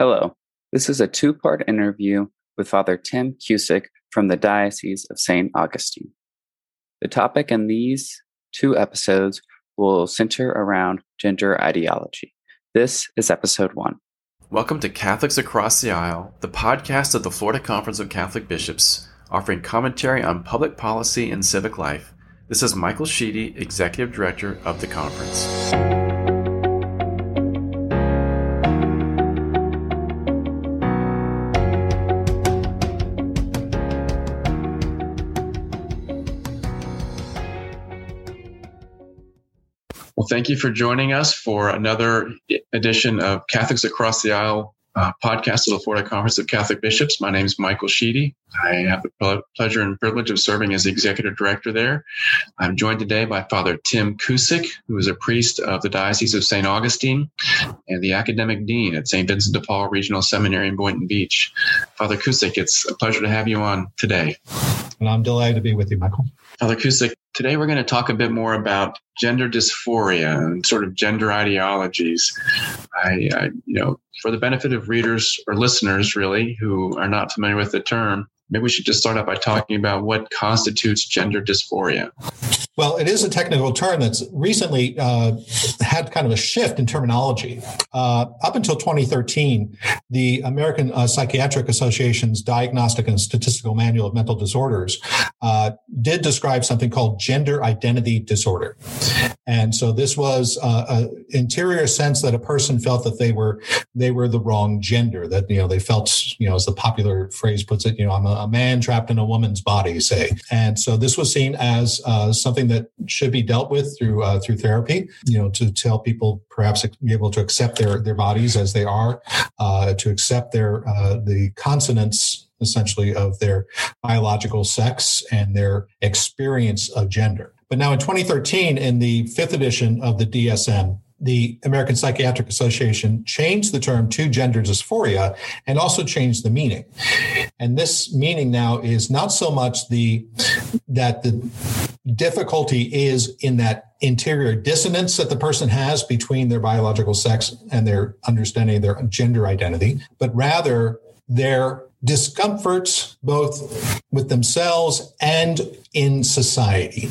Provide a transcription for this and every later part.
Hello. This is a two part interview with Father Tim Cusick from the Diocese of St. Augustine. The topic in these two episodes will center around gender ideology. This is episode one. Welcome to Catholics Across the Aisle, the podcast of the Florida Conference of Catholic Bishops, offering commentary on public policy and civic life. This is Michael Sheedy, Executive Director of the conference. Thank you for joining us for another edition of Catholics Across the Aisle uh, podcast of the Florida Conference of Catholic Bishops. My name is Michael Sheedy. I have the pleasure and privilege of serving as the executive director there. I'm joined today by Father Tim Cusick, who is a priest of the Diocese of St. Augustine and the academic dean at St. Vincent de Paul Regional Seminary in Boynton Beach. Father Cusick, it's a pleasure to have you on today. And I'm delighted to be with you, Michael. Father Cusick, today we're going to talk a bit more about gender dysphoria and sort of gender ideologies. I, I, you know, for the benefit of readers or listeners, really, who are not familiar with the term, maybe we should just start out by talking about what constitutes gender dysphoria. Well, it is a technical term that's recently uh, had kind of a shift in terminology. Uh, up until 2013, the American uh, Psychiatric Association's Diagnostic and Statistical Manual of Mental Disorders uh, did describe something called gender identity disorder. And so this was uh, an interior sense that a person felt that they were they were the wrong gender. That you know they felt you know as the popular phrase puts it, you know I'm a, a man trapped in a woman's body, say. And so this was seen as uh, something that should be dealt with through uh, through therapy. You know, to, help people perhaps be able to accept their their bodies as they are, to accept their uh, the consonants essentially of their biological sex and their experience of gender. But now in 2013, in the fifth edition of the DSM, the American Psychiatric Association changed the term to gender dysphoria and also changed the meaning. And this meaning now is not so much the that the difficulty is in that interior dissonance that the person has between their biological sex and their understanding of their gender identity, but rather their discomforts both with themselves and in society.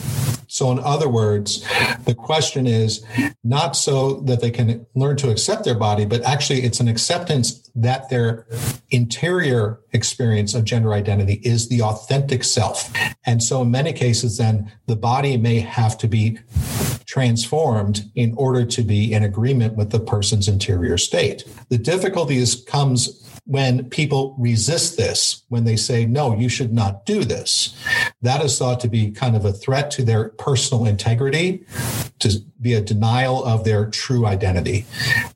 So, in other words, the question is not so that they can learn to accept their body, but actually it's an acceptance that their interior experience of gender identity is the authentic self. And so, in many cases, then the body may have to be transformed in order to be in agreement with the person's interior state. The difficulty comes when people resist this, when they say, no, you should not do this, that is thought to be kind of a threat to their personal integrity, to be a denial of their true identity.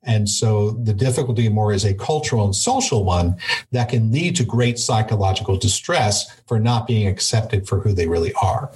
And so the difficulty more is a cultural and social one that can lead to great psychological distress for not being accepted for who they really are.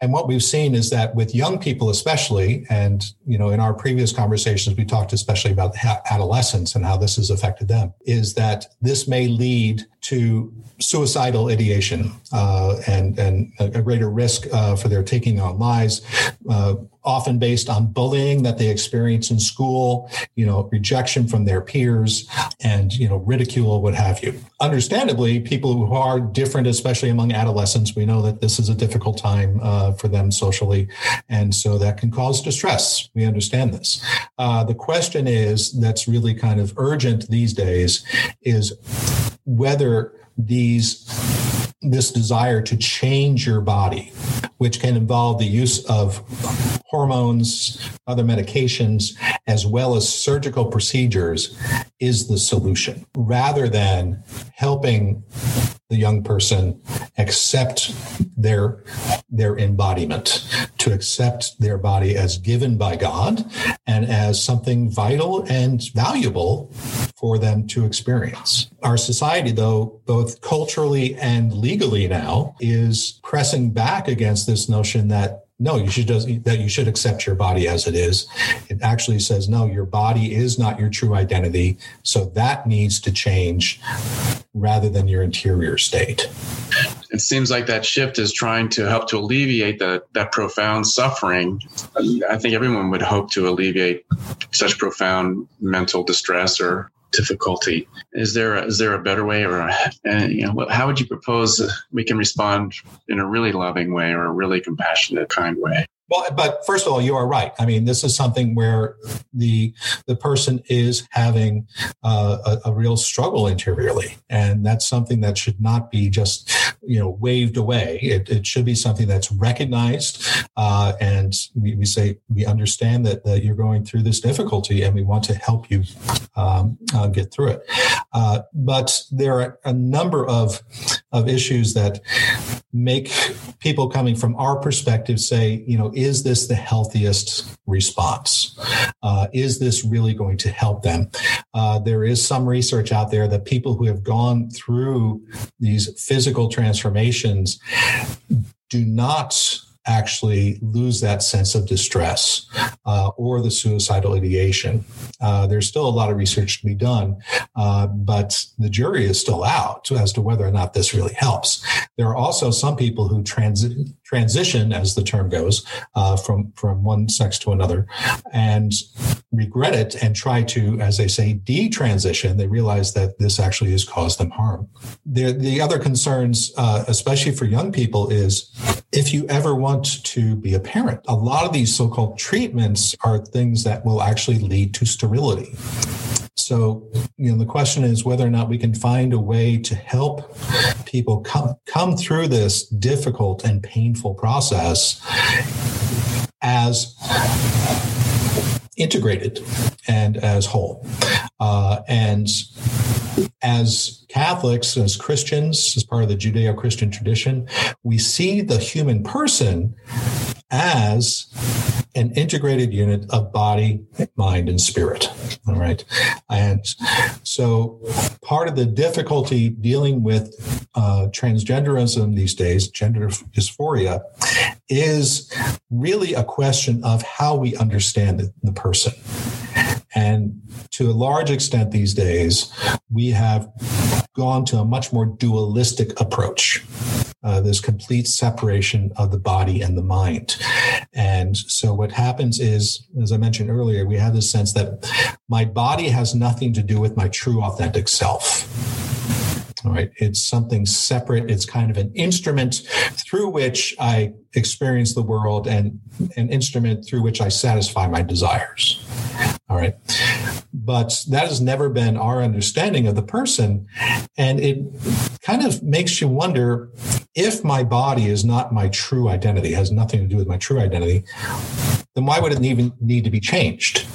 And what we've seen is that with young people, especially, and you know, in our previous conversations, we talked especially about adolescence and how this has affected them, is that this may lead to suicidal ideation uh, and and a greater risk uh, for their taking on lives. Uh, often based on bullying that they experience in school, you know, rejection from their peers and, you know, ridicule, what have you. Understandably, people who are different, especially among adolescents, we know that this is a difficult time uh, for them socially. And so that can cause distress. We understand this. Uh, the question is that's really kind of urgent these days is whether these this desire to change your body, which can involve the use of hormones, other medications, as well as surgical procedures, is the solution. Rather than helping the young person accept their their embodiment to accept their body as given by God and as something vital and valuable for them to experience. Our society though both culturally and legally now is pressing back against this notion that no, you should just, that you should accept your body as it is. It actually says no, your body is not your true identity, so that needs to change rather than your interior state. It seems like that shift is trying to help to alleviate the, that profound suffering. I think everyone would hope to alleviate such profound mental distress or difficulty. Is there a, is there a better way, or a, you know, how would you propose we can respond in a really loving way or a really compassionate, kind way? Well, but first of all, you are right. I mean, this is something where the the person is having uh, a, a, real struggle interiorly, and that's something that should not be just you know waved away. It, it should be something that's recognized, uh, and we, we, say we understand that, that you're going through this difficulty, and we want to help you um, uh, get through it. Uh, but there are a number of of issues that make people coming from our perspective say, you know is this the healthiest response? Uh, is this really going to help them? Uh, there is some research out there that people who have gone through these physical transformations do not actually lose that sense of distress uh, or the suicidal ideation. Uh, there's still a lot of research to be done, uh, but the jury is still out as to whether or not this really helps. There are also some people who transi- transition, as the term goes, uh, from from one sex to another, and regret it and try to, as they say, detransition. They realize that this actually has caused them harm. The, the other concerns, uh, especially for young people, is if you ever want to be a parent, a lot of these so-called treatments are things that will actually lead to sterility. So, you know, the question is whether or not we can find a way to help people come come through this difficult and painful process as integrated and as whole. Uh, and as Catholics, as Christians, as part of the Judeo Christian tradition, we see the human person as an integrated unit of body, mind, and spirit. All right. And so part of the difficulty dealing with uh, transgenderism these days, gender dysphoria, is really a question of how we understand the, the person. And to a large extent these days, we have gone to a much more dualistic approach. Uh, this complete separation of the body and the mind. And so what happens is, as I mentioned earlier, we have this sense that my body has nothing to do with my true authentic self. All right. It's something separate. It's kind of an instrument through which I experience the world and an instrument through which I satisfy my desires. All right. But that has never been our understanding of the person. And it kind of makes you wonder if my body is not my true identity, has nothing to do with my true identity, then why would it even need to be changed?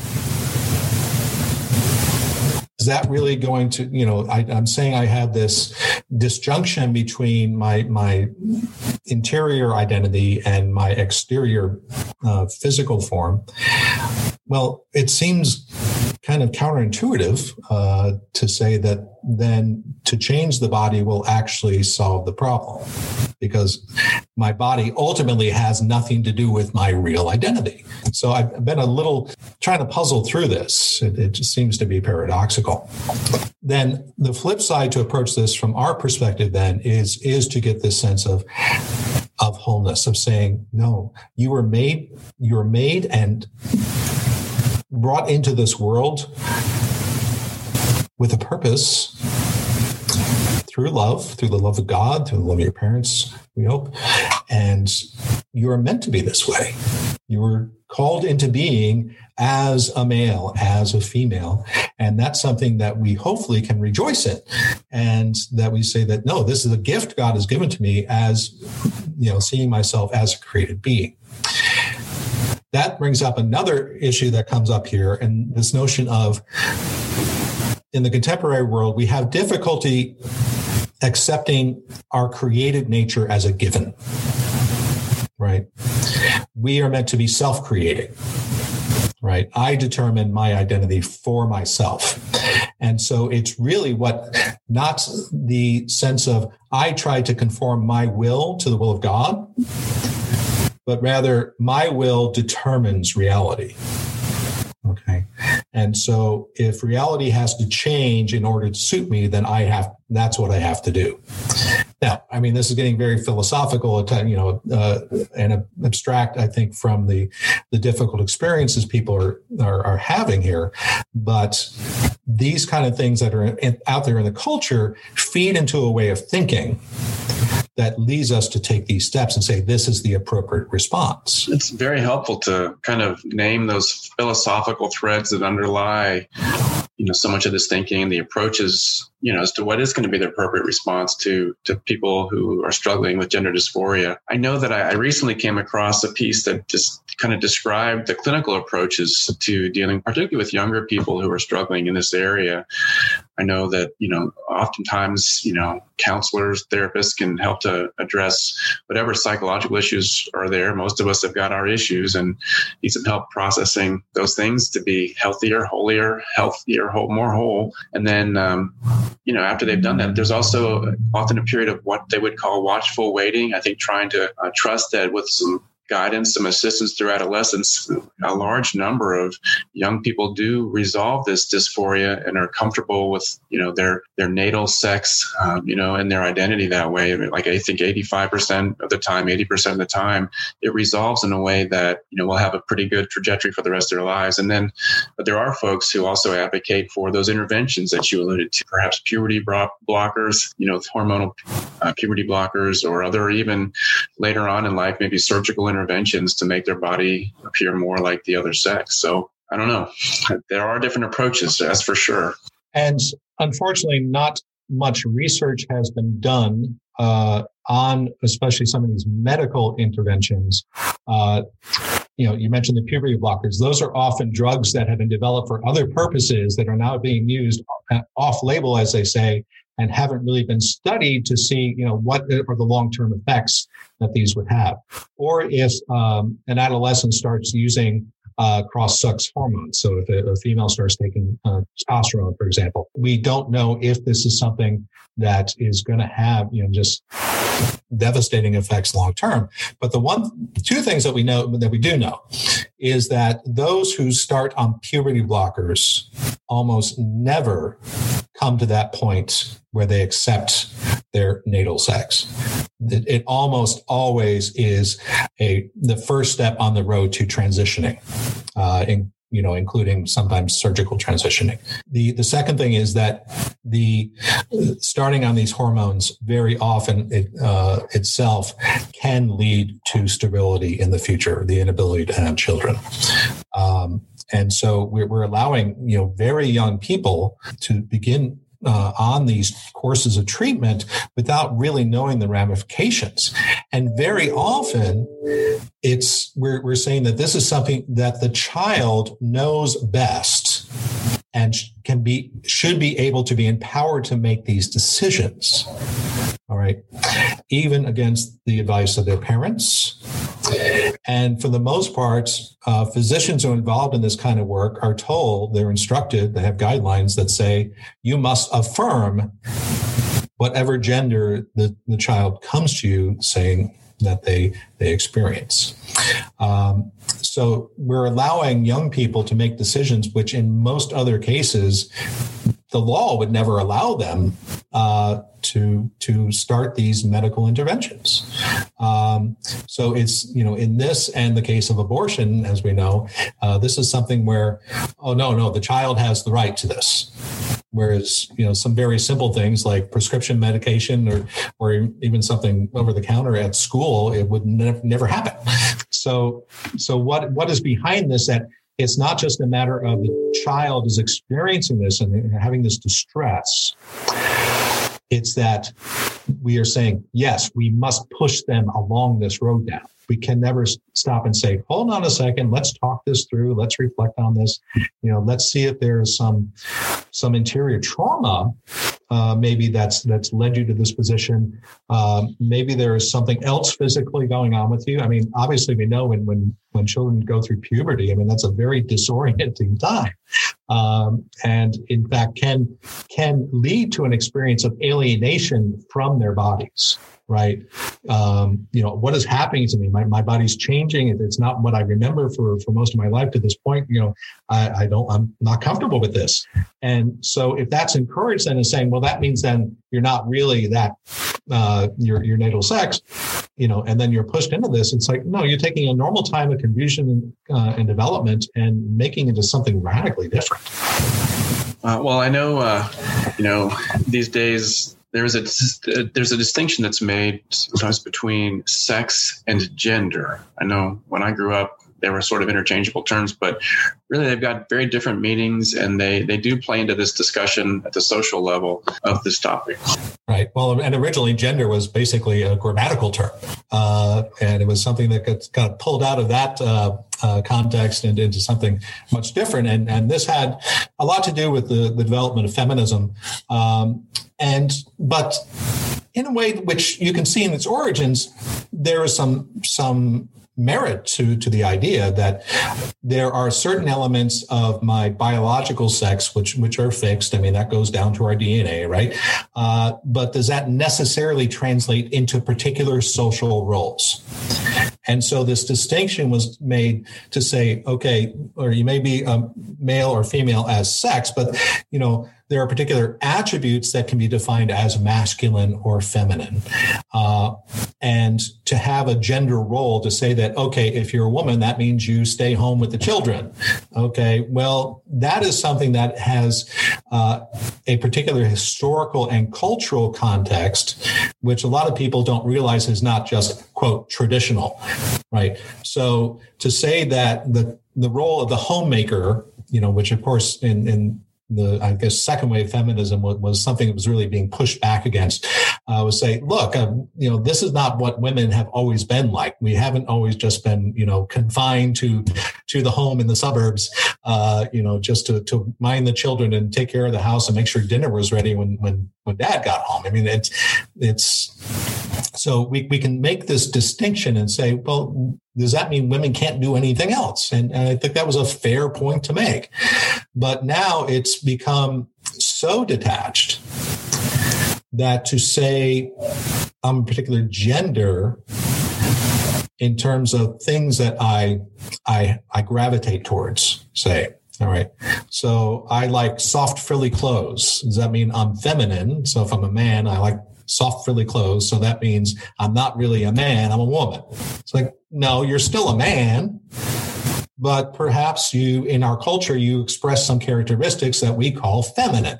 Is that really going to you know I, am saying i had this disjunction between my my interior identity and my exterior uh, physical form. Well it seems kind of counterintuitive uh, to say that then to change the body will actually solve the problem because my body ultimately has nothing to do with my real identity. So I've been a little trying to puzzle through this. It, it just seems to be paradoxical. Then the flip side to approach this from our perspective then is is to get this sense of of wholeness of saying no you were made you're made and brought into this world with a purpose through love, through the love of God, through the love of your parents, we hope. And you are meant to be this way. You were called into being as a male, as a female. And that's something that we hopefully can rejoice in. And that we say that, no, this is a gift God has given to me as, you know, seeing myself as a created being that brings up another issue that comes up here and this notion of in the contemporary world we have difficulty accepting our created nature as a given right? We are meant to be self-creating right? I determine my identity for myself. And so it's really what not the sense of i try to conform my will to the will of god but rather my will determines reality. Okay. And so if reality has to change in order to suit me, then I have, that's what I have to do. Now, I mean, this is getting very philosophical, you know, uh, and abstract. I think from the the difficult experiences people are, are, are having here, but these kind of things that are out there in the culture feed into a way of thinking that leads us to take these steps and say this is the appropriate response. It's very helpful to kind of name those philosophical threads that underlie you know so much of this thinking and the approaches you know as to what is going to be the appropriate response to to people who are struggling with gender dysphoria. I know that i, I recently came across a piece that just kind of described the clinical approaches to dealing particularly with younger people who are struggling in this area. I know that you know oftentimes you know counselors therapists can help to address whatever psychological issues are there. Most of us have got our issues and need some help processing those things to be healthier holier healthier whole, more whole. And then, um, you know, after they've done that, there's also often a period of what they would call watchful waiting. I think trying to uh, trust that with some guidance, some assistance through adolescence, a large number of young people do resolve this dysphoria and are comfortable with, you know, their their natal sex, um, you know, and their identity that way. Like I think 85% of the time, 80% of the time, it resolves in a way that, you know, will have a pretty good trajectory for the rest of their lives. And then but there are folks who also advocate for those interventions that you alluded to, perhaps puberty blockers, you know, hormonal uh, puberty blockers or other even later on in life, maybe surgical interventions to make their body appear more like the other sex. So I don't know. There are different approaches, that's for sure. And unfortunately, not much research has been done uh, on especially some of these medical interventions. Uh, you know, you mentioned the puberty blockers. Those are often drugs that have been developed for other purposes that are now being used off label, as they say, and haven't really been studied to see, you know, what are the long-term effects that these would have. Or if um, an adolescent starts using uh, cross-sex hormones. So if a, a female starts taking uh, testosterone, for example, we don't know if this is something that is going to have, you know, just devastating effects long term. But the one, two things that we know that we do know is that those who start on puberty blockers almost never come to that point where they accept their natal sex. It, it, almost always is a the first step on the road to transitioning, uh, in, you know, including sometimes surgical transitioning. The the second thing is that the starting on these hormones very often it, uh, itself can lead to sterility in the future, the inability to have children. Um, and so we're, we're allowing you know very young people to begin uh, on these courses of treatment without really knowing the ramifications. And very often, it's we're, we're saying that this is something that the child knows best and can be should be able to be empowered to make these decisions all right even against the advice of their parents and for the most part uh, physicians who are involved in this kind of work are told they're instructed they have guidelines that say you must affirm whatever gender the, the child comes to you saying that they they experience. Um, so we're allowing young people to make decisions, which in most other cases, the law would never allow them uh, to to start these medical interventions. Um, so it's you know in this and the case of abortion, as we know, uh, this is something where oh no no the child has the right to this. Whereas, you know, some very simple things like prescription medication or, or even something over the counter at school, it would ne- never happen. So, so what, what is behind this that it's not just a matter of the child is experiencing this and having this distress. It's that we are saying, yes, we must push them along this road now we can never stop and say, hold on a second, let's talk this through, let's reflect on this. You know, let's see if there's some some interior trauma uh, maybe that's that's led you to this position. Um, maybe there is something else physically going on with you. I mean, obviously, we know when when when children go through puberty. I mean, that's a very disorienting time, um, and in fact, can can lead to an experience of alienation from their bodies right? Um, you know, what is happening to me? My, my body's changing. It's not what I remember for, for most of my life to this point. You know, I, I don't, I'm not comfortable with this. And so if that's encouraged then is saying, well, that means then you're not really that, uh, your, your natal sex, you know, and then you're pushed into this. It's like, no, you're taking a normal time of confusion uh, and development and making it into something radically different. Uh, well, I know, uh, you know, these days there's a there's a distinction that's made sometimes between sex and gender. I know when I grew up, they were sort of interchangeable terms, but really they've got very different meanings, and they they do play into this discussion at the social level of this topic. Right. Well, and originally gender was basically a grammatical term, uh, and it was something that got of pulled out of that uh, uh, context and into something much different. And and this had a lot to do with the, the development of feminism, um, and but in a way which you can see in its origins, there is some some merit to to the idea that there are certain elements of my biological sex which which are fixed. I mean that goes down to our DNA, right? Uh, but does that necessarily translate into particular social roles? And so this distinction was made to say, okay, or you may be um, male or female as sex, but you know there are particular attributes that can be defined as masculine or feminine. Uh, and to have a gender role to say that, okay, if you're a woman, that means you stay home with the children. Okay, well, that is something that has uh, a particular historical and cultural context, which a lot of people don't realize is not just, quote, traditional, right? So to say that the the role of the homemaker you know, which of course in, in the I guess second wave feminism was, was something that was really being pushed back against. Uh, was say, look, um, you know, this is not what women have always been like. We haven't always just been, you know, confined to to the home in the suburbs, uh, you know, just to to mind the children and take care of the house and make sure dinner was ready when when when dad got home. I mean, it's it's so we, we can make this distinction and say, well, does that mean women can't do anything else? And, and I think that was a fair point to make. But now it's become so detached that to say I'm a particular gender in terms of things that I I I gravitate towards, say. All right. So I like soft frilly clothes. Does that mean I'm feminine? So if I'm a man, I like soft frilly clothes. So that means I'm not really a man, I'm a woman. It's like, no, you're still a man, but perhaps you, in our culture, you express some characteristics that we call feminine.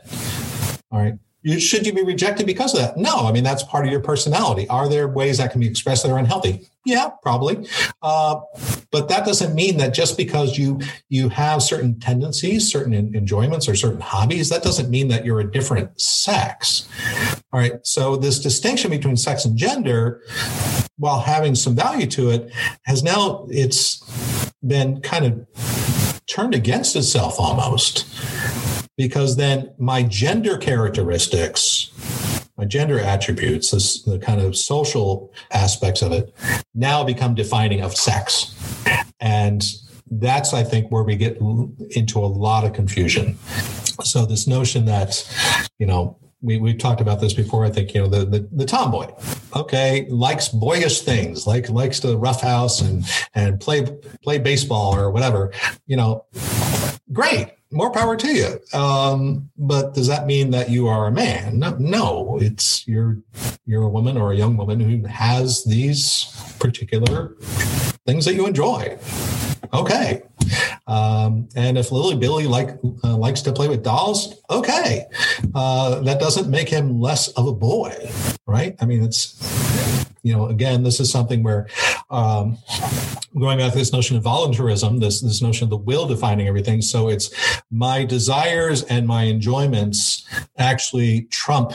All right. You, should you be rejected because of that? No, I mean that's part of your personality. Are there ways that can be expressed that are unhealthy? Yeah, probably. Uh, but that doesn't mean that just because you you have certain tendencies, certain enjoyments, or certain hobbies, that doesn't mean that you're a different sex. All right. So this distinction between sex and gender, while having some value to it, has now it's been kind of turned against itself almost because then my gender characteristics, my gender attributes, this, the kind of social aspects of it, now become defining of sex. And that's, I think, where we get into a lot of confusion. So this notion that, you know, we, we've talked about this before. I think, you know, the, the, the tomboy, okay, likes boyish things, like likes to roughhouse and, and play, play baseball or whatever, you know, great more power to you. Um, but does that mean that you are a man? No, it's you're you're a woman or a young woman who has these particular things that you enjoy. Okay. Um, and if Lily Billy like uh, likes to play with dolls, okay, uh, that doesn't make him less of a boy, right? I mean, it's you know, again, this is something where um, going back to this notion of voluntarism, this this notion of the will defining everything. So it's my desires and my enjoyments actually trump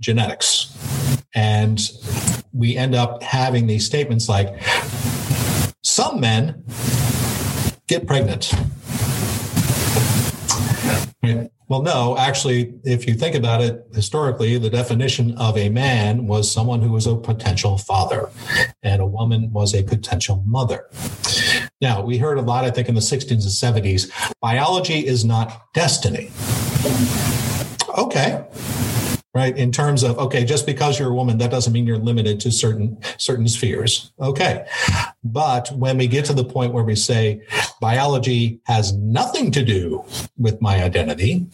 genetics, and we end up having these statements like some men get pregnant. Well, no, actually, if you think about it historically, the definition of a man was someone who was a potential father, and a woman was a potential mother. Now, we heard a lot, I think, in the 60s and 70s biology is not destiny. Okay. Right? In terms of okay, just because you're a woman, that doesn't mean you're limited to certain certain spheres. Okay, but when we get to the point where we say biology has nothing to do with my identity,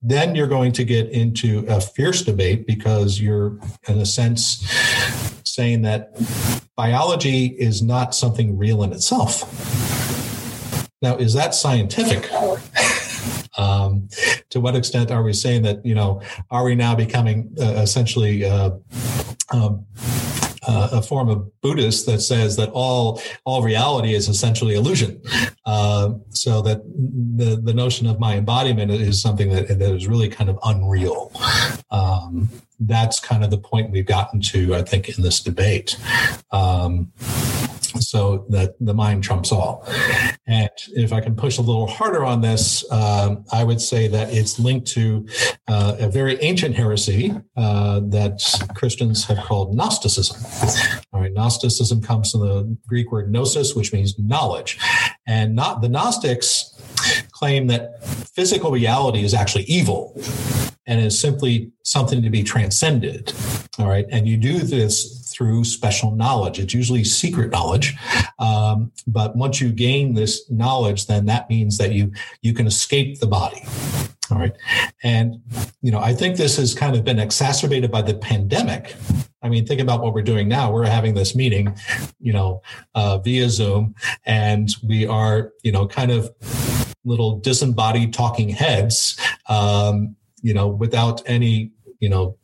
then you're going to get into a fierce debate because you're, in a sense, saying that biology is not something real in itself. Now, is that scientific? Um, to what extent are we saying that you know are we now becoming uh, essentially uh, um, uh, a form of Buddhist that says that all all reality is essentially illusion. Uh, so that the the notion of my embodiment is something that that is really kind of unreal. Um, that's kind of the point we've gotten to, I think, in this debate. Um, so that the mind trumps all. And if I can push a little harder on this, um, I would say that it's linked to uh, a very ancient heresy uh, that Christians have called Gnosticism. All right, Gnosticism comes from the Greek word gnosis, which means knowledge, and not the Gnostics claim that physical reality is actually evil and is simply something to be transcended. All right. And you do this through special knowledge. It's usually secret knowledge. Um, but once you gain this knowledge, then that means that you, you can escape the body. All right. And, you know, I think this has kind of been exacerbated by the pandemic. I mean, think about what we're doing now. We're having this meeting, you know, uh, via Zoom, and we are, you know, kind of little disembodied talking heads, um, you know, without any, you know,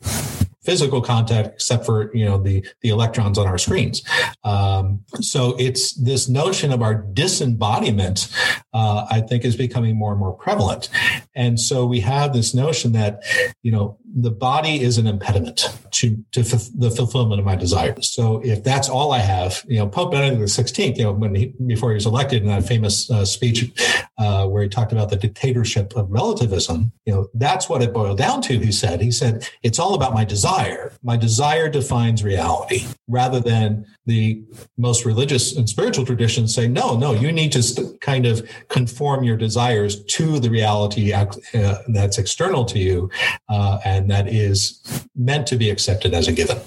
physical contact except for you know the the electrons on our screens. Um, so it's this notion of our disembodiment uh, i think is becoming more and more prevalent. And so we have this notion that you know the body is an impediment to, to f- the fulfillment of my desires. So if that's all I have, you know, Pope Benedict XVI, you know, when he, before he was elected in that famous uh, speech uh, where he talked about the dictatorship of relativism, you know, that's what it boiled down to. He said, he said, it's all about my desire. My desire defines reality rather than the most religious and spiritual traditions say, no, no, you need to st- kind of conform your desires to the reality uh, that's external to you. Uh, and and that is meant to be accepted as a given.